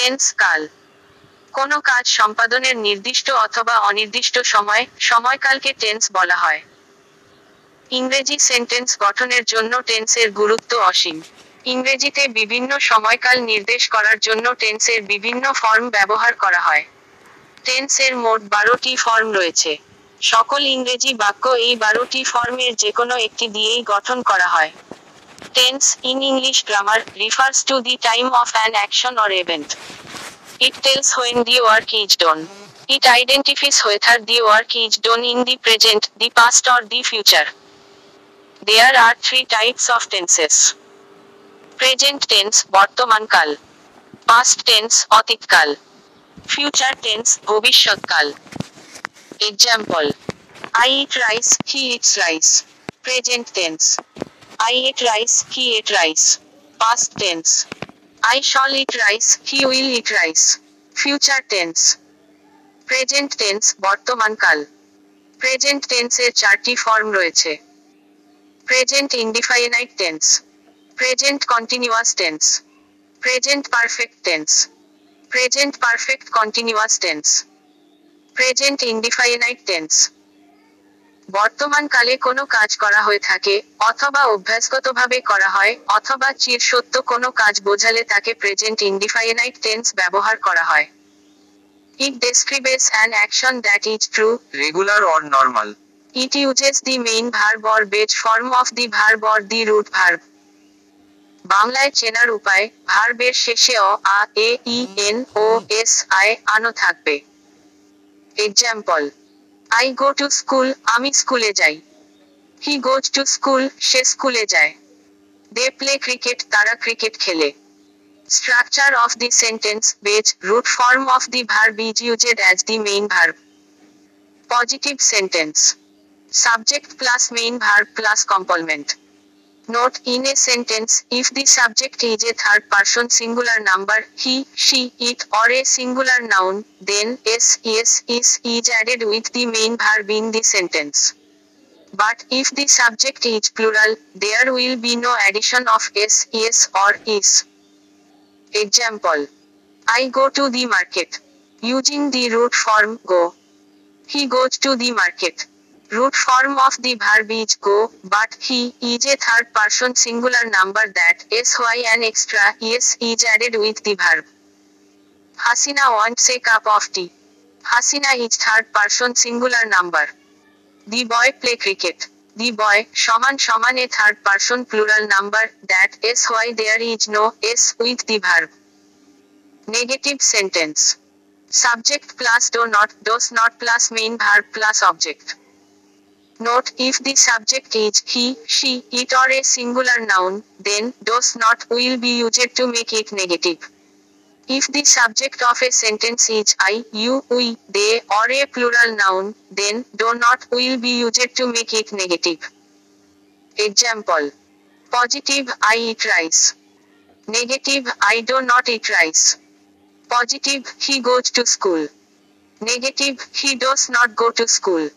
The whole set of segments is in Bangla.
টেন্স কাল। কোনো কাজ সম্পাদনের নির্দিষ্ট অথবা অনির্দিষ্ট সময়, সময়কালকে টেন্স বলা হয়। ইংরেজি সেন্টেন্স গঠনের জন্য টেন্সের গুরুত্ব অসীম। ইংরেজিতে বিভিন্ন সময়কাল নির্দেশ করার জন্য টেন্সের বিভিন্ন ফর্ম ব্যবহার করা হয়। টেন্সের মোট বারোটি ফর্ম রয়েছে। সকল ইংরেজি বাক্য এই বারোটি ফর্মের যেকোনো একটি দিয়েই গঠন করা হয়। Tense in English grammar refers to the time of an action or event It tells when the work is done. It identifies whether the work is done in the present, the past or the future. There are three types of tenses. Present tense, বর্তমানকাল Past tense, অতীতকাল Future tense, ভবিষ্যৎকাল Example I eat rice, he eats rice. Present tense. I ate rice, he ate rice. Past tense. I shall eat rice, he will eat rice. Future tense. Present tense বর্তমানকাল present টেন্সের চারটি ফর্ম রয়েছে present indefinite tense present continuous tense present perfect tense present perfect continuous tense present indefinite tense বর্তমানকালে কোনো কাজ করা হয়ে থাকে অথবা অভ্যাসগতভাবে করা হয় অথবা চির সত্য কোনো কাজ বোঝালে তাকে প্রেজেন্ট ইন্ডিফাইনাইট টেন্স ব্যবহার করা হয়। It describes an action that is true regular or normal, it uses the main verb or base form of the verb or the root verb বাংলায় চেনার উপায় ভার্বের শেষে অ আ এ ই এন ও এস আই আনো থাকবে। Example I go to school আমি স্কুলে যাই। হি গোজ টু স্কুল সে স্কুলে যায়। দে প্লে ক্রিকেট তারা ক্রিকেট খেলে। Structure of the sentence base root form of the verb is used as the main verb positive sentence subject plus main verb plus complement. Note in a sentence, if the subject is a third person singular number, he, she, it, or a singular noun, then s, yes, is, is added with the main verb in the sentence. But if the subject is plural, there will be no addition of s, yes, or is. Example I go to the market. Using the root form go. He goes to the market root form of the verb is go, but he is a third person singular number that is why an extra yes is added with the verb. Hasina wants a cup of tea. Hasina is third person singular number. The boy play cricket. The boy shaman shaman a third person plural number that is why there is no s with the verb. Negative sentence. Subject plus do not does not plus main verb plus object. Note if the subject is he, she, it or a singular noun, then does not will be used to make it negative. If the subject of a sentence is I, you, we, they, or a plural noun, then do not will be used to make it negative. Example Positive I eat rice. Negative I do not eat rice. Positive he goes to school. Negative he does not go to school.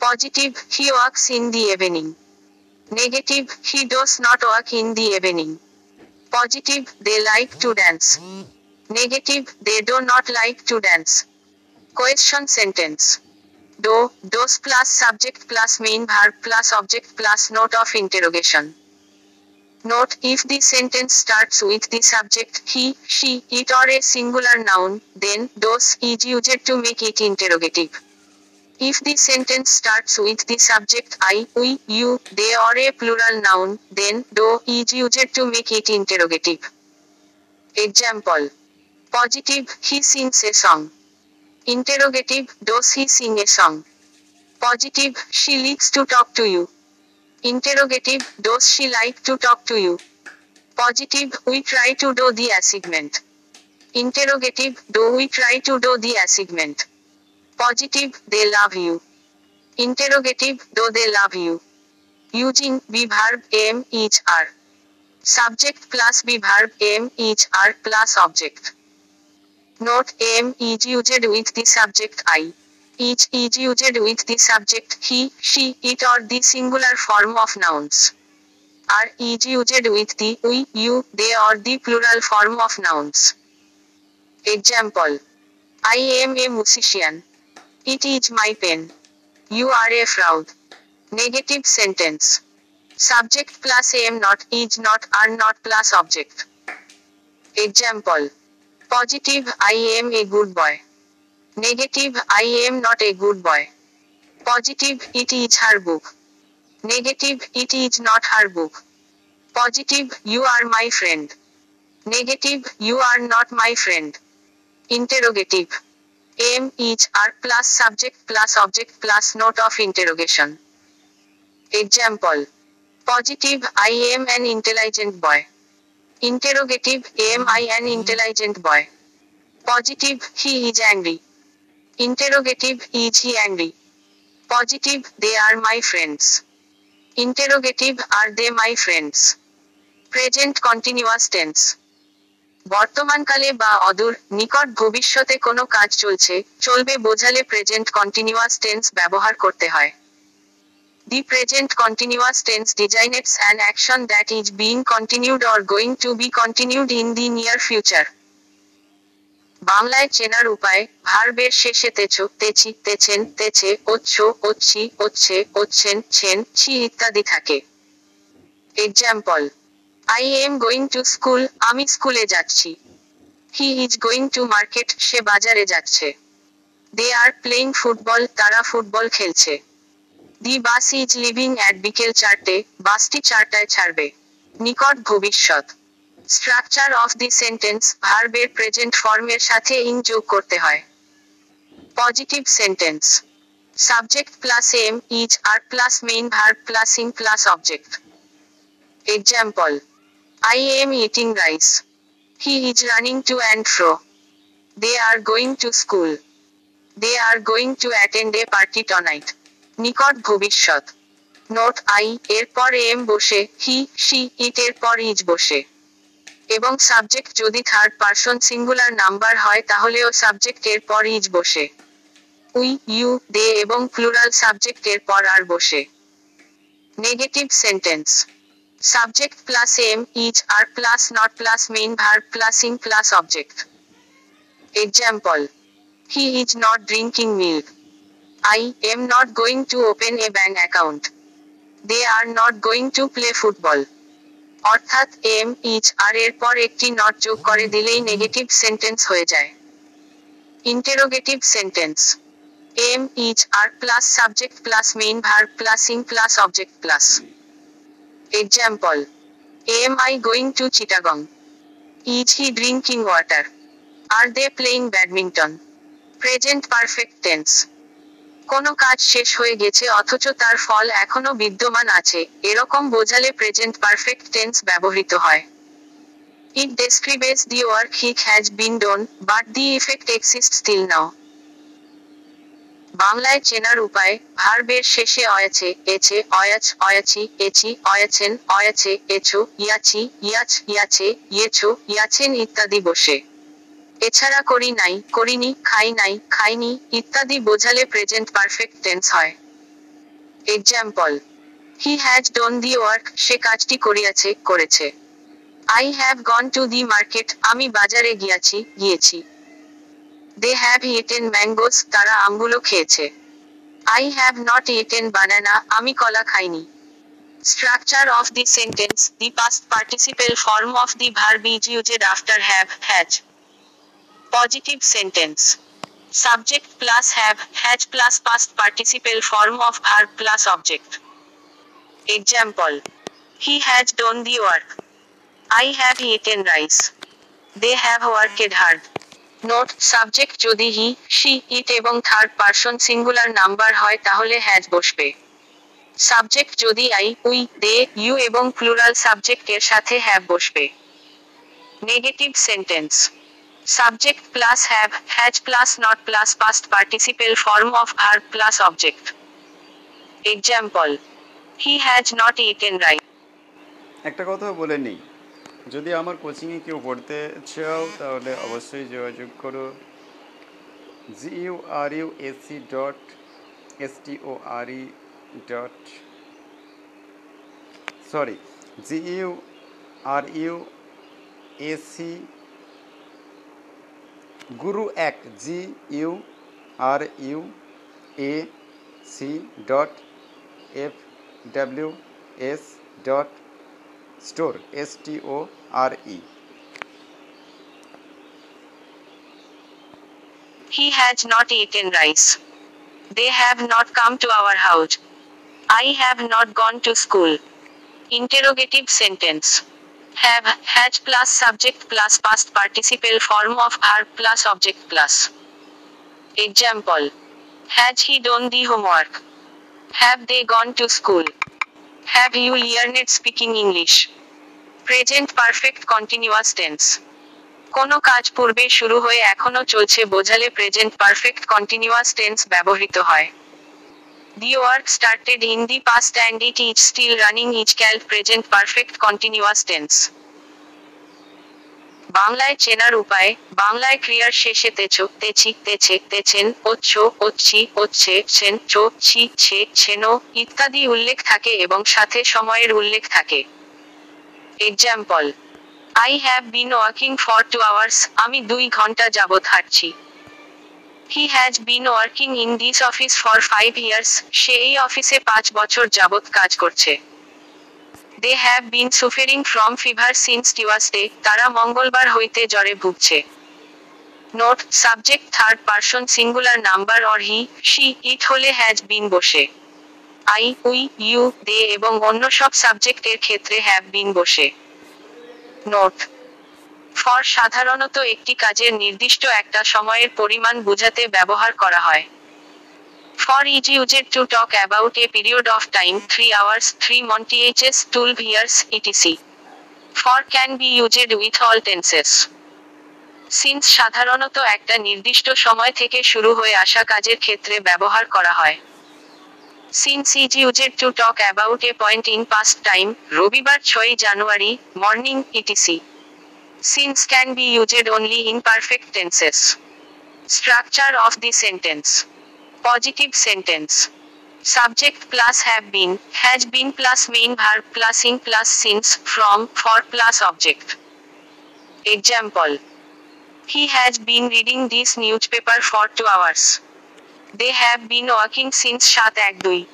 Positive, he walks in the evening. Negative, he does not walk in the evening. Positive, they like to dance. Negative, they do not like to dance. Question sentence. Do, does plus subject plus main verb plus object plus note of interrogation. Note if the sentence starts with the subject he, she, it or a singular noun, then does is used to make it interrogative. If the sentence starts with the subject I, we, you, they or a plural noun, then do is used to make it interrogative. Example. Positive, he sings a song. Interrogative, does he sing a song? Positive, she likes to talk to you. Interrogative, does she like to talk to you? Positive, we try to do the assignment. Interrogative, do we try to do the assignment? Positive, they love you. Interrogative, do they love you? Using be verb am each are. Subject plus be verb am each are plus object. Note am is used with the subject I. Each is used with the subject he, she, it or the singular form of nouns. Are is used with the we, you, they or the plural form of nouns. Example I am a musician. It is my pen. You are a fraud. Negative sentence. Subject plus am not, is not, are not plus object. Example Positive I am a good boy. Negative I am not a good boy. Positive it is her book. Negative it is not her book. Positive you are my friend. Negative you are not my friend. Interrogative am each are plus subject plus object plus note of interrogation. Example. Positive I am an intelligent boy. Interrogative am I an intelligent boy. Positive he is angry. Interrogative is he angry. Positive they are my friends. Interrogative are they my friends. Present continuous tense. বর্তমানকালে বা অদূর নিকট ভবিষ্যতে কোনো কাজ চলছে, চলবে বোঝালে প্রেজেন্ট কন্টিনিউয়াস টেন্স ব্যবহার করতে হয়। The present continuous tense designates an action that is being continued or going to be continued in the near future বাংলায় চেনার উপায়, ভার্বের শেষে তেছো, তেছি, তেছেন, তেছে, ওচ্ছ, ওচ্ছি, ওচ্ছে, ওচ্ছেন, ছেন, ছি ইত্যাদি থাকে। Example I am going to school আমি স্কুলে যাচ্ছি। He is going to market সে বাজারে যাচ্ছে। দে আর প্লেইং ফুটবল তারা ফুটবল খেলছে। The bus is leaving at বিকেল চারটে, বাসটি চারটায় ছাড়বে। নিকট ভবিষ্যৎ। স্ট্রাকচার অফ দি সেন্টেন্স ভার্বের প্রেজেন্ট ফর্মের সাথে ইং যোগ করতে হয়। Positive sentence subject plus am is are plus main verb plus ing plus object example I am eating rice he is running to and fro they are going to school they are going to attend a party tonight নিকট ভবিষ্যৎ। নোট আই এরপর এম বসে হি সি ইট এর পর ইজ বসে। এবং সাবজেক্ট যদি থার্ড পারসন সিঙ্গুলার নাম্বার হয়, তাহলেও সাবজেক্ট এর পর ইজ বসে। উই ইউ দে এবং প্লুরাল সাবজেক্ট এর পর আর বসে। Negative sentence subject plus am is are plus not plus main verb plus ing plus object example he is not drinking milk I am not going to open a bank account. They are not going to play football. অর্থাৎ এম ইজ আর এর পর একটি নট যোগ করে দিলেই নেগেটিভ সেন্টেন্স হয়ে যায়। Interrogative sentence am is are plus subject plus main verb plus ing plus object plus example am I going to Chittagong is he drinking water are they playing badminton present perfect tense কোনো কাজ শেষ হয়ে গেছে, অথচ তার ফল এখনও বিদ্যমান আছে। এরকম বোঝালে প্রেজেন্ট পারফেক্ট টেন্স ব্যবহৃত হয়। It describes the work which has been done but the effect exist still now বাংলায় চেনার উপায়, ভার্বের শেষে অয়াছে এছে অয়াচ, অয়াচি এছি অয়াছেন অয়াচে এছো ইয়াছি ইয়াছ ইয়াছে ইয়েছো ইয়াছেন ইত্যাদি বসে। এছাড়া করি নাই, করিনি, খাই নাই, খাইনি, ইত্যাদি বোঝালে প্রেজেন্ট পারফেক্ট টেন্স হয়। Example he has done the work সে কাজটি করিয়াছে, করেছে। I have gone to the market আমি বাজারে গিয়াছি, গিয়েছি। দে হ্যাভ ইটেন ম্যাঙ্গোস তারা আমগুলো খেয়েছে I have not eaten banana আমি কলা খাইনি structure of the sentence the past participle form of the verb is used after have has Positive sentence. Subject plus have, has plus past participle form of verb plus object. Example. He has done the work. I have eaten rice. They have worked hard. Note subject যদি হি সি ইট এবং থার্ড পারসন সিঙ্গুলার নাম্বার হয়, তাহলে হ্যাজ বসবে। সাবজেক্ট যদি আই উই দে ইউ এবং প্লুরাল সাবজেক্ট এর সাথে হ্যাভ বসবে। Negative sentence subject plus have has plus not plus past participle form of verb plus object example he has not eaten rice. একটা কথা বলে নিই। যদি আমার কোচিংয়ে কেউ পড়তে চাও, তাহলে অবশ্যই যোগাযোগ করো। G U R U A C dot S T O R E dot sorry G U R U A C গুরু এক G U R U A C dot F W S dot store S T O R E. He has not eaten rice. They have not come to our house. I have not gone to school. Interrogative sentence. Have, had plus subject plus past participle form of are plus object plus. Example. Has he done the homework? Have they gone to school? Have you learned speaking English? Present perfect continuous tense. কোন কাজ পূর্বে শুরু হয়ে এখনও চলছে বোঝালে প্রেজেন্ট পারফেক্ট কন্টিনিউয়াস টেন্স ব্যবহৃত হয় the work started in the past and it is still running is called present perfect continuous tense বাংলায় চেনার উপায়, বাংলায় ক্রিয়ার শেষে তেছো তেছি তেছে তেছেন ওচ্ছ ওচ্ছি ওচ্ছে ছেন চো, ছি, ছে, ছেনো ইত্যাদি উল্লেখ থাকে এবং সাথে সময়ের উল্লেখ থাকে। Example I have been working for two hours আমি দুই ঘণ্টা যাবৎ হাঁটছি। He has been working in this office for five years সে এই অফিসে পাঁচ বছর যাবৎ কাজ করছে। They have been suffering from fever since Tuesday তারা মঙ্গলবার হইতে জ্বরে ভুগছে। Note subject third person singular number or he she it হলে হ্যাজ বিন বসে। আই উই ইউ দে এবং অন্য সব সাবজেক্টের ক্ষেত্রে হ্যাভ বিন বসে। নোট ফর সাধারণত একটি কাজের নির্দিষ্ট একটা সময়ের পরিমাণ বোঝাতে ব্যবহার করা হয়। For is used to talk about a period of time three hours three months twelve years ETC for can be used with all tenses since সাধারণত একটা নির্দিষ্ট সময় থেকে শুরু হয়ে আসা কাজের ক্ষেত্রে ব্যবহার করা হয়। Since is used to talk about a point in past time রবিবার ছয়ই জানুয়ারি morning ETC since can be used only in perfect tenses structure of the sentence Positive sentence. Subject plus have been, has been plus main verb plus in plus since, from, for plus object. Example. He has been reading this newspaper for two hours. They have been working since Shat Agdui.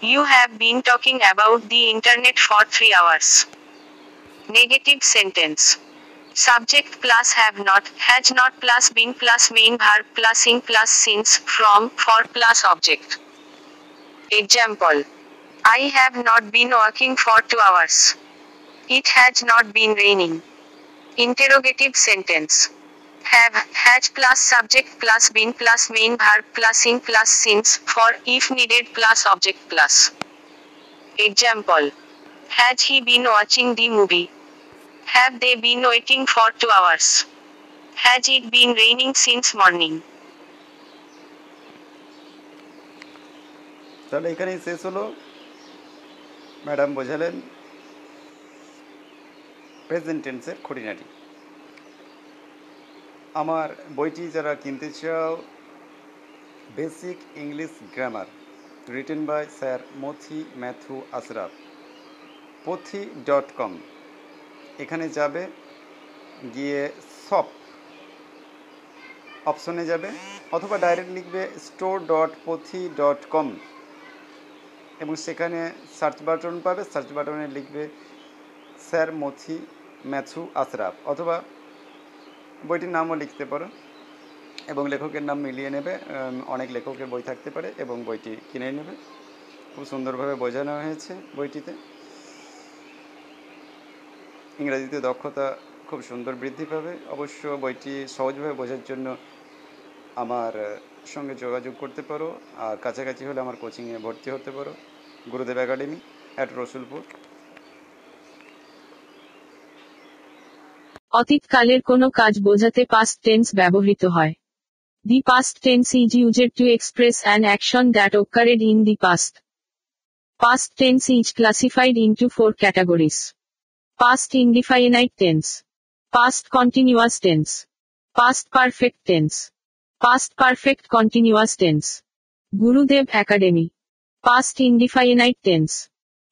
You have been talking about the internet for three hours. Negative sentence. Subject plus have not, has not plus been plus main verb plus in plus since, from, for plus object. Example. I have not been working for two hours. It has not been raining. Interrogative sentence have has plus subject plus been plus main verb plus in plus since for if needed plus object plus example has he been watching the movie have they been waiting for 2 hours? Has it been raining since morning? তাহলে এখানেই শেষ হলো। ম্যাডাম বোঝালেন প্রেজেন্ট টেন্সের খুঁটিনাটি। আমার বইটি যারা কিনতে চাও, basic English grammar, written by sir Mathi Mathew Ashraf Pothi dot com. এখানে যাবে, গিয়ে সপ অপশনে যাবে অথবা ডাইরেক্ট লিখবে store dot Pothi dot com এবং সেখানে সার্চ বাটন পাবে। সার্চ বাটনে লিখবে স্যার মথি ম্যাথু আশরাফ অথবা বইটির নামও লিখতে পারো এবং লেখকের নাম মিলিয়ে নেবে। অনেক লেখকের বই থাকতে পারে এবং বইটি কিনে নেবে। খুব সুন্দরভাবে বোঝানো হয়েছে বইটিতে। ইংরাজিতে দক্ষতা খুব সুন্দর বৃদ্ধি পাবে। অবশ্য বইটি সহজভাবে বোঝার জন্য আমার সঙ্গে যোগাযোগ করতে পারো আর কাছাকাছি হলে আমার কোচিংয়ে ভর্তি হতে পারো। গুরুদেব একাডেমি অ্যাট রসুলপুর। অতীতকালের কোনো কাজ বোঝাতে পাস্ট টেন্স ব্যবহৃত হয়। The past tense is used to express an action that occurred in the past tense is classified into four categories past indefinite tense past continuous tense past perfect tense past perfect continuous tense Gurudev Academy past indefinite tense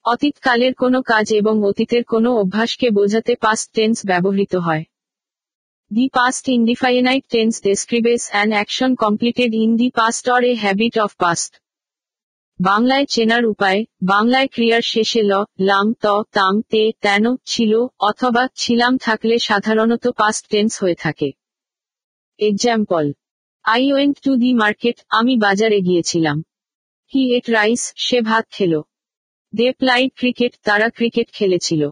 অতীতকালের কোনো কাজ এবং অতীতের কোনো অভ্যাসকে বোঝাতে পাস্ট টেন্স ব্যবহৃত হয়। The past indefinite tense describes an action completed in the past or a habit of past. বাংলায় চেনার উপায়, বাংলায় ক্রিয়ার শেষে ল, লাম, ত, তাম, তে তেন ছিল, অথবা ছিলাম থাকলে সাধারণত পাস্ট টেন্স হয়ে থাকে example I went to the market আমি বাজারে গিয়েছিলাম হি এট রাইস সে ভাত খেল দে প্লাইড ক্রিকেট তারা ক্রিকেট খেলেছিল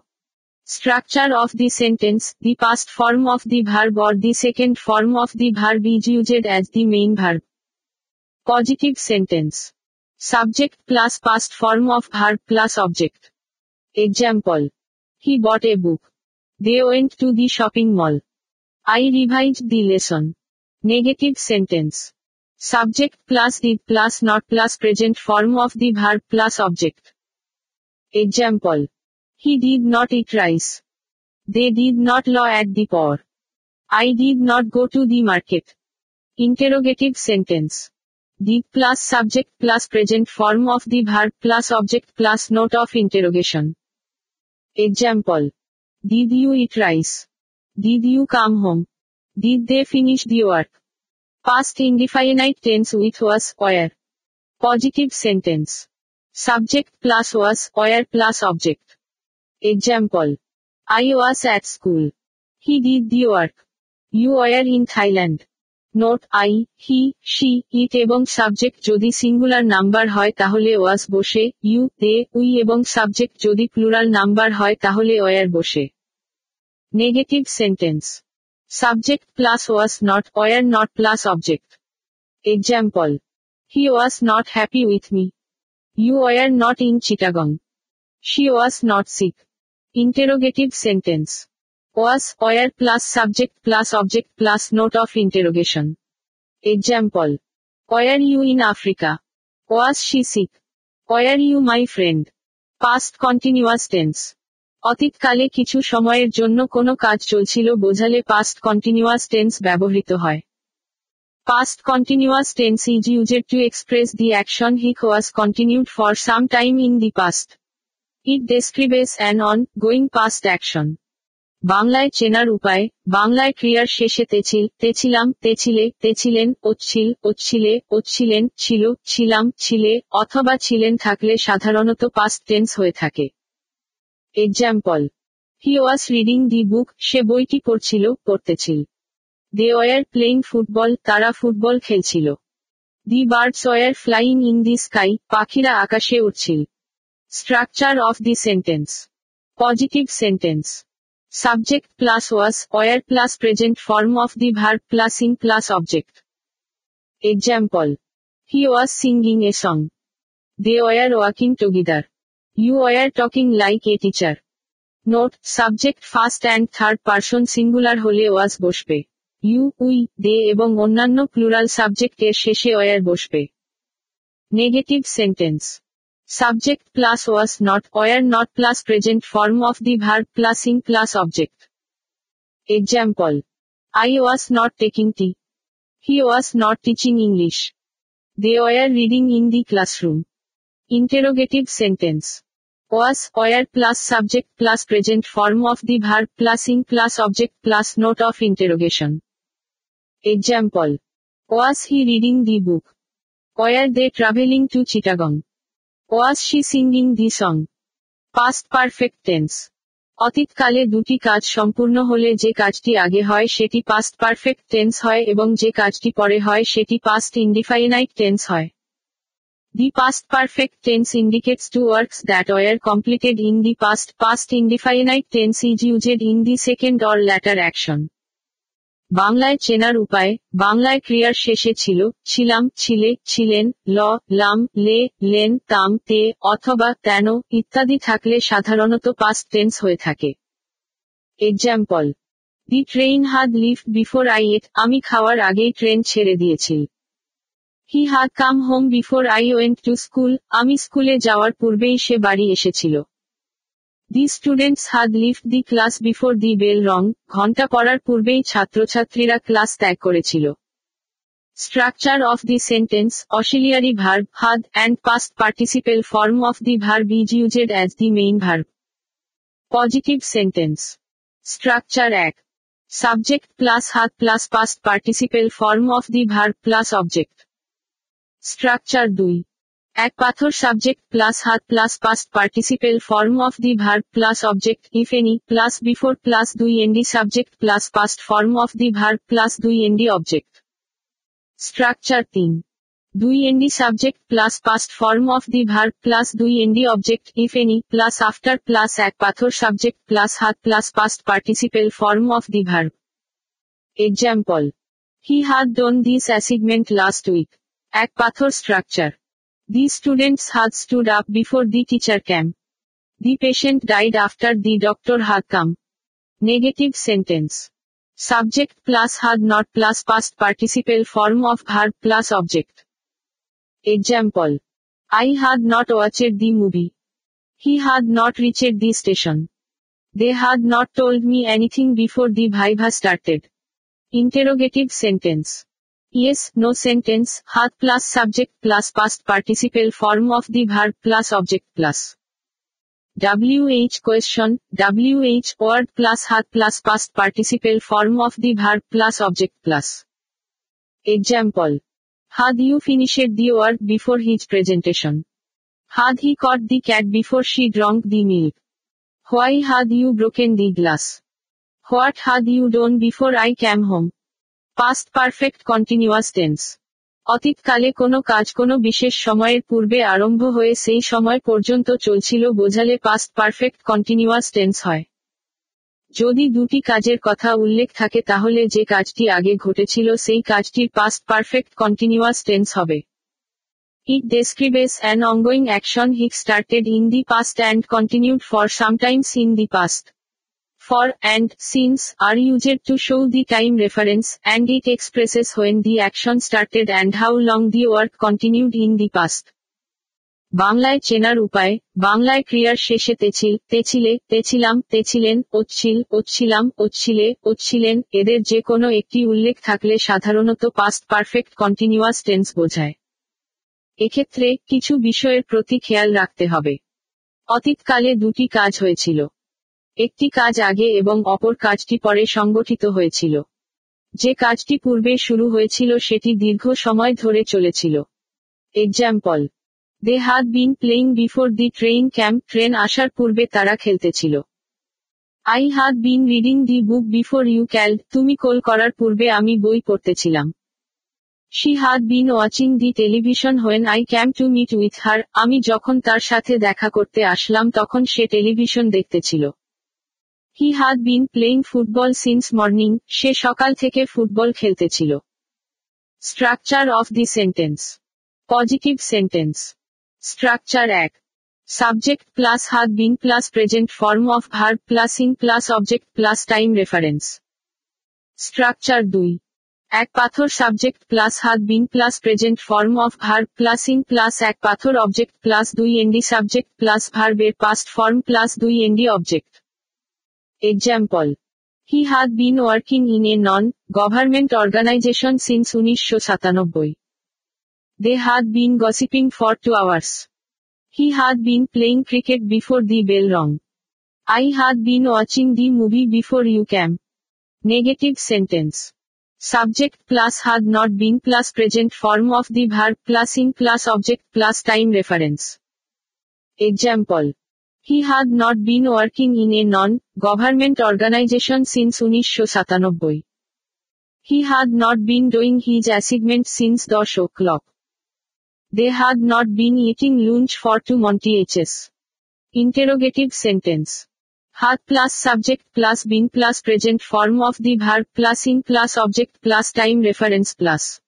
structure of the sentence the past form of the verb or the second form of the verb is used as the main verb. Positive sentence. Subject plus past form of verb plus object. Example. He bought a book. They went to the shopping mall. I revised the lesson. Negative sentence. Subject plus did plus not plus present form of the verb plus object. Example. He did not eat rice. They did not law at the poor. I did not go to the market. Interrogative sentence. Did plus subject plus present form of the verb plus object plus note of interrogation. Example. Did you eat rice? Did you come home? Did they finish the work? Past indefinite tense with was, where. Positive sentence. Subject plus was, where plus object. Example. I was at school. He did the work. You were in Thailand. Note, I, he, she, it এবং সাবজেক্ট যদি সিঙ্গুলার নাম্বার হয় তাহলে ওয়াস বসে, ইউ, দে, উই এবং সাবজেক্ট যদি প্লুরাল নাম্বার হয় তাহলে ওয়ার বসে। Negative sentence. Subject plus was not, were not plus object. Example. He was not happy with me. You were not in Chittagong. She was not sick. Interrogative sentence. Was, where plus subject plus object plus note of interrogation. Example. Were you in Africa? Was she sick? Were you my friend? Past continuous tense. অতীতকালে কিছু সময়ের জন্য কোনো কাজ চলছিল বোঝালে পাস্ট কন্টিনিউয়াস টেন্স ব্যবহৃত হয় past continuous tense is used to express the action which was continued for some time in the past it describes an ongoing past action বাংলায় চেনার উপায়, বাংলায় ক্রিয়ার শেষে তেছিল, তেছিলাম, তেছিলে, তেছিলেন ওচ্ছিল ওচ্ছিলে ওচ্ছিলেন ছিল, ছিলাম, ছিলে, অথবা ছিলেন থাকলে সাধারণত পাস্ট টেন্স হয়ে থাকে। Example he was reading the book সে বইটি পড়ছিল, পড়তেছিল। দে ওয়ার প্লেইং ফুটবল তারা ফুটবল খেলছিল। The birds were flying in the sky পাখিরা আকাশে উঠছিল structure of the sentence positive sentence Subject plus was, where plus present form of the verb plus in plus object. Example. He was singing a song. They were working together. You were talking like a teacher. Note, subject first and third person singular হলে was বসবে ইউ উই দে এবং অন্যান্য প্লুরাল সাবজেক্টের শেষে ওয়ার বসবে negative sentence Subject plus was not, were not plus present form of the verb plus in plus object. Example. I was not taking tea. He was not teaching English. They were reading in the classroom. Interrogative sentence. Was, or plus subject plus present form of the verb plus in plus object plus note of interrogation. Example. Was he reading the book? Were they traveling to Chittagong? Was she singing the song past perfect tense অতীতকালে দুটি কাজ সম্পূর্ণ হলে যে কাজটি আগে হয় সেটি পাস্ট পারফেক্ট টেন্স হয় এবং যে কাজটি পরে হয় সেটি পাস্ট ইনডিফাইনাইট টেন্স হয়। The past perfect tense indicates two works that were completed in the past past indefinite tense is used in the second or later action বাংলায় চেনার উপায়, বাংলায় ক্রিয়ার শেষে ছিল, ছিলাম, ছিলে, ছিলেন, ল, লাম, লে, লেন, তাম, তে, অথবা তেন, ইত্যাদি থাকলে সাধারণত পাস্ট টেন্স হয়ে থাকে। Example the train had leave before I ate আমি খাওয়ার আগেই ট্রেন ছেড়ে দিয়েছিল। He had come home before I went to school আমি স্কুলে যাওয়ার পূর্বেই সে বাড়ি এসেছিল। The students had left the class before the bell rang ঘণ্টা পড়ার পূর্বেই ছাত্রছাত্রীরা ক্লাস ত্যাগ করেছিল। Structure of the sentence auxiliary verb had and past participle form of the verb is used as the main verb positive sentence structure এক subject plus had plus past participle form of the verb plus object structure 2. এক পাথর subject plus had plus past participle form of the verb plus object if any plus before plus দুই N D subject plus past form of the verb plus দুই এনডি অবজেক্ট স্ট্রাকচার তিন. দুই N D subject plus past form of the verb plus দুই N D object if any plus after plus এক পাথর subject plus had plus past participle form of the verb example he had done this assignment last week. এক পাথর structure The students had stood up before the teacher came. The patient died after the doctor had come. Negative sentence. Subject plus had not plus past participle form of verb plus object. Example. I had not watched the movie. He had not reached the station. They had not told me anything before the viva started. Interrogative sentence. Yes, no sentence, had plus subject plus past participle form of the verb plus object plus. WH question, WH word plus had plus past participle form of the verb plus object plus. Example. Had you finished the work before his presentation? Had he caught the cat before she drank the milk? Why had you broken the glass? What had you done before I came home? Past perfect continuous tense অতীতকালে কোনো কাজ কোনো বিশেষ সময়ের পূর্বে আরম্ভ হয়ে সেই সময় পর্যন্ত চলছিল বোঝালে পাস্ট পারফেক্ট কন্টিনিউয়াস টেন্স হয়। যদি দুটি কাজের কথা উল্লেখ থাকে তাহলে যে কাজটি আগে ঘটেছিল সেই কাজটির পাস্ট পারফেক্ট কন্টিনিউয়াস টেন্স হবে। It describes an ongoing action which started in the past and continued for sometimes in the past for and since are used to show the time reference and it expresses when the action started and how long the work continued in the past. বাংলায় চেনার উপায়, বাংলায় ক্রিয়ার শেষে তেছিল, তেছিলে, তেছিলাম, তেছিলেন ওচ্ছিল ওচ্ছিলাম ওচ্ছিলে ওচ্ছিলেন এদের যে কোনো একটি উল্লেখ থাকলে সাধারণত পাস্ট পারফেক্ট কন্টিনিউয়াস টেন্স বোঝায়। এক্ষেত্রে কিছু বিষয়ের প্রতি খেয়াল রাখতে হবে। অতীতকালে দুটি কাজ হয়েছিল। একটি কাজ আগে এবং অপর কাজটি পরে সংগঠিত হয়েছিল। যে কাজটি পূর্বে শুরু হয়েছিল সেটি দীর্ঘ সময় ধরে চলেছিল। Example they had been playing before the train came train আসার পূর্বে তারা খেলতেছিল। I had been reading the book before you called তুমি কল করার পূর্বে আমি বই পড়তেছিলাম। She had been watching the television when I came to meet with her আমি যখন তার সাথে দেখা করতে আসলাম তখন সে television দেখতেছিল। He had been playing football since morning সে সকাল থেকে football খেলতেছিল। Structure of the sentence positive sentence structure এক। Subject plus had been plus present form of verb plus ing plus object plus time reference structure দুই। এক পাথর subject plus had been plus present form of verb plus ing plus এক পাথর অবজেক্ট প্লাস দুই এনডি সাবজেক্ট প্লাস ভার্বের পাস্ট ফর্ম প্লাস দুই ND object Example. He had been working in a non-government organization since 1997. They had been gossiping for two hours. He had been playing cricket before the bell rang. I had been watching the movie before you came. Negative sentence. Subject plus had not been plus present form of the verb plus in plus object plus time reference. Example. He had not been working in a non-government organization since 1997. He had not been doing his assignment since 10 o'clock. They had not been eating lunch for two months. Interrogative sentence. Had plus subject plus been plus present form of the verb plus in plus object plus time reference plus.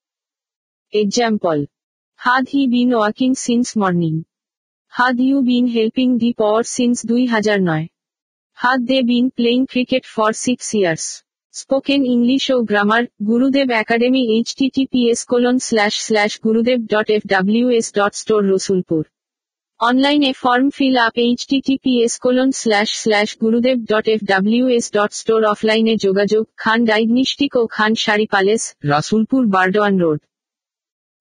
Example. Had he been working since morning? Had you been helping the poor since 2009? Had they been playing cricket for six years? Spoken English O grammar Gurudev academy H T T P S colon slash slash Gurudev dot F W S dot store Rasulpur অনলাইনে form fill up H T T P S colon slash slash Gurudev dot F W S dot store অফলাইনে যোগাযোগ খান ডায়াগনিস্টিক ও Khan sari palace Rasulpur Burdwan road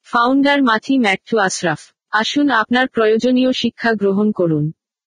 founder মাথি ম্যাট্টু আশরাফ আসুন আপনার প্রয়োজনীয় শিক্ষা গ্রহণ করুন।